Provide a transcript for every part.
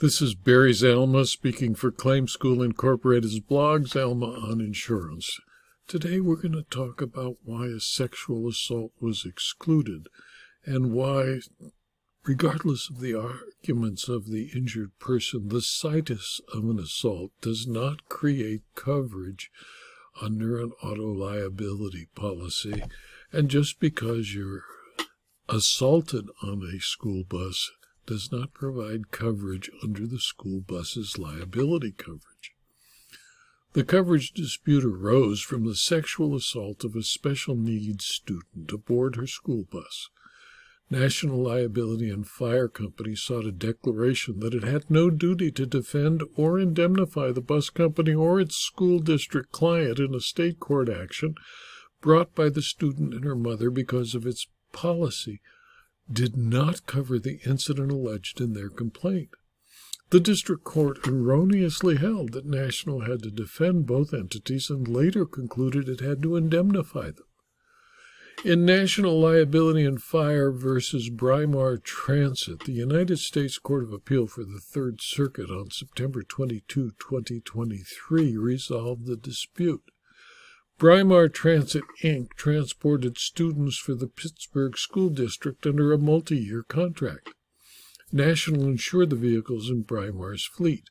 This is Barry Zalma speaking for Claim School Incorporated's blog, Zalma on Insurance. Today we're going to talk about why a sexual assault was excluded and why, regardless of the arguments of the injured person, the situs of an assault does not create coverage under an auto liability policy. And just because you're assaulted on a school bus does not provide coverage under the school bus's liability coverage. The coverage dispute arose from the sexual assault of a special needs student aboard her school bus. National Liability and Fire Company sought a declaration that it had no duty to defend or indemnify the bus company or its school district client in a state court action brought by the student and her mother because of its policy did not cover the incident alleged in their complaint. The district court erroneously held that National had to defend both entities and later concluded it had to indemnify them. In National Liability and Fire versus Brimar Transit, the United States Court of Appeal for the Third Circuit on September 22, 2023, resolved the dispute. Brimar Transit Inc. transported students for the Pittsburgh School District under a multi year contract. National insured the vehicles in Brimar's fleet.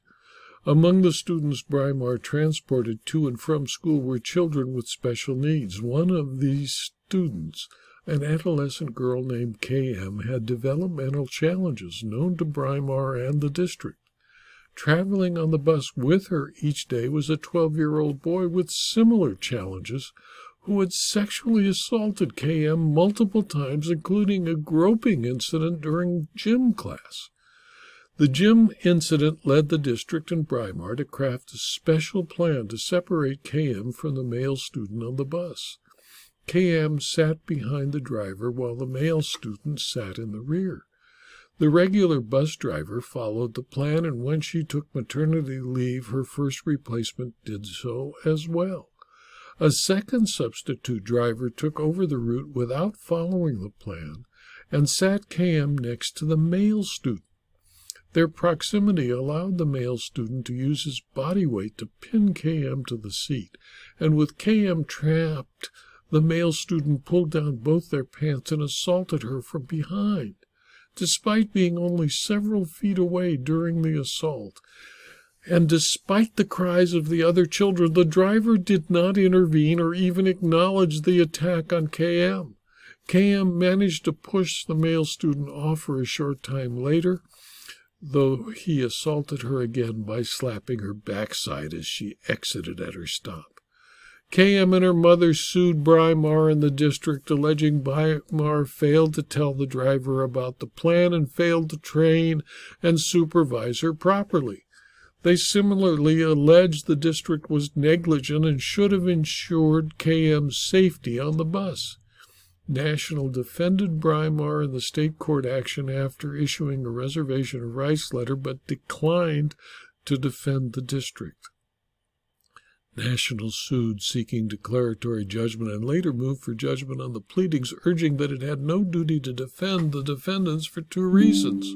Among the students Brimar transported to and from school were children with special needs. One of these students, an adolescent girl named KM, had developmental challenges known to Brimar and the district. Traveling on the bus with her each day was a 12 year old boy with similar challenges who had sexually assaulted KM multiple times, including a groping incident during gym class. The gym incident led the district and Brimar to craft a special plan to separate KM from the male student on the bus. KM sat behind the driver while the male student sat in the rear. The regular bus driver followed the plan, and when she took maternity leave, her first replacement did so as well. A second substitute driver took over the route without following the plan and sat KM next to the male student. Their proximity allowed the male student to use his body weight to pin KM to the seat, and with KM trapped, the male student pulled down both their pants and assaulted her from behind despite being only several feet away during the assault. And despite the cries of the other children, the driver did not intervene or even acknowledge the attack on KM. KM managed to push the male student off her a short time later, though he assaulted her again by slapping her backside as she exited at her stop. KM and her mother sued Brimar and the district, alleging Brimar failed to tell the driver about the plan and failed to train and supervise her properly. They similarly alleged the district was negligent and should have ensured KM's safety on the bus. National defended Brimar in the state court action after issuing a reservation of rights letter, but declined to defend the district. National sued seeking declaratory judgment and later moved for judgment on the pleadings, urging that it had no duty to defend the defendants for two reasons.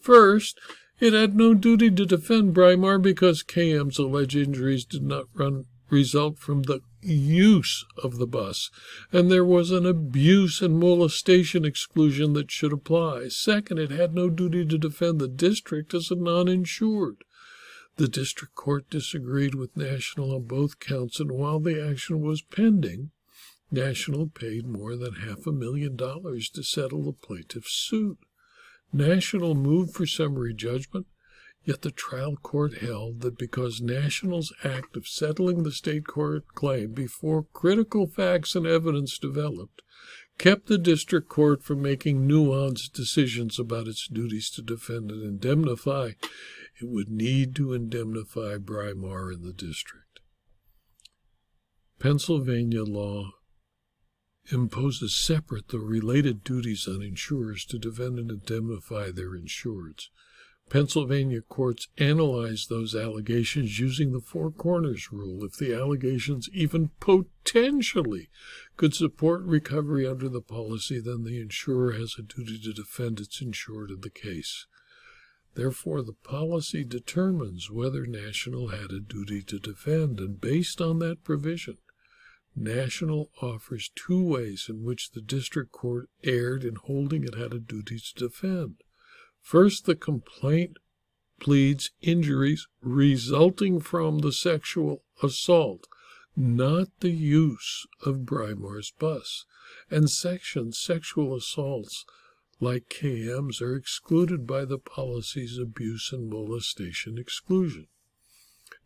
First, it had no duty to defend Brimar because KM's alleged injuries did not run, result from the use of the bus, and there was an abuse and molestation exclusion that should apply. Second, it had no duty to defend the district as a non insured. The district court disagreed with National on both counts, and while the action was pending, National paid more than half a million dollars to settle the plaintiff's suit. National moved for summary judgment, yet the trial court held that because National's act of settling the state court claim before critical facts and evidence developed kept the district court from making nuanced decisions about its duties to defend and indemnify, it would need to indemnify Brimar in the district. Pennsylvania law imposes separate though related duties on insurers to defend and indemnify their insureds. Pennsylvania courts analyze those allegations using the Four Corners rule if the allegations even potentially could support recovery under the policy, then the insurer has a duty to defend its insured in the case. Therefore, the policy determines whether National had a duty to defend, and based on that provision, National offers two ways in which the district court erred in holding it had a duty to defend. First, the complaint pleads injuries resulting from the sexual assault, not the use of Brimar's bus. And section sexual assaults like KM's are excluded by the policy's abuse and molestation exclusion.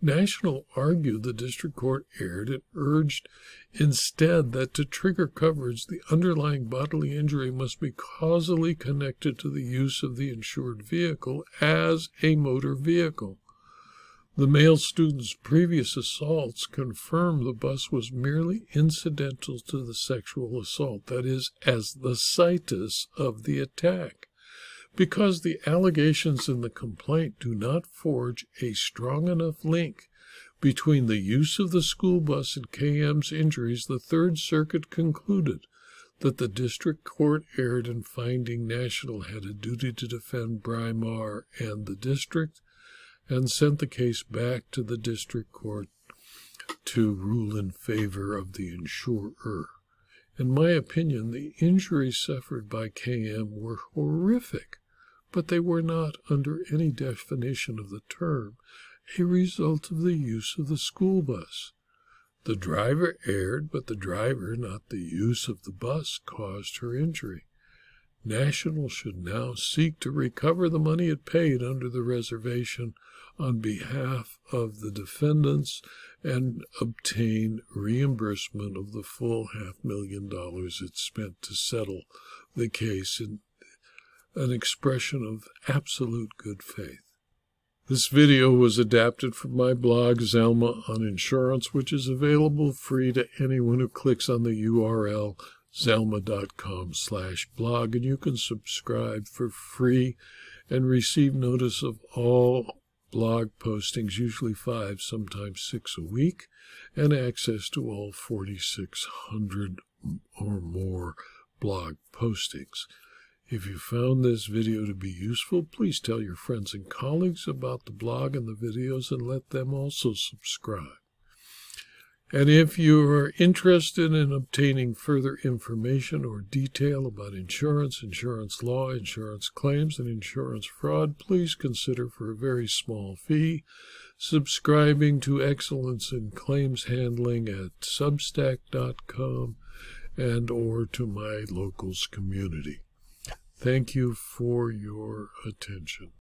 National argued the district court erred and urged instead that to trigger coverage, the underlying bodily injury must be causally connected to the use of the insured vehicle as a motor vehicle. The male student's previous assaults confirm the bus was merely incidental to the sexual assault, that is, as the situs of the attack. Because the allegations in the complaint do not forge a strong enough link between the use of the school bus and KM's injuries, the Third Circuit concluded that the district court erred in finding National had a duty to defend Brimar and the district and sent the case back to the district court to rule in favor of the insurer. In my opinion, the injuries suffered by KM were horrific, but they were not, under any definition of the term, a result of the use of the school bus. The driver erred, but the driver, not the use of the bus, caused her injury. National should now seek to recover the money it paid under the reservation on behalf of the defendants and obtain reimbursement of the full half million dollars it spent to settle the case in an expression of absolute good faith. This video was adapted from my blog, Zalma on Insurance, which is available free to anyone who clicks on the URL zalma.com slash blog, and you can subscribe for free and receive notice of all blog postings, usually five, sometimes six a week, and access to all 4,600 or more blog postings. If you found this video to be useful, please tell your friends and colleagues about the blog and the videos and let them also subscribe. And if you are interested in obtaining further information or detail about insurance, insurance law, insurance claims, and insurance fraud, please consider for a very small fee subscribing to Excellence in Claims Handling at substack.com and or to my locals community. Thank you for your attention.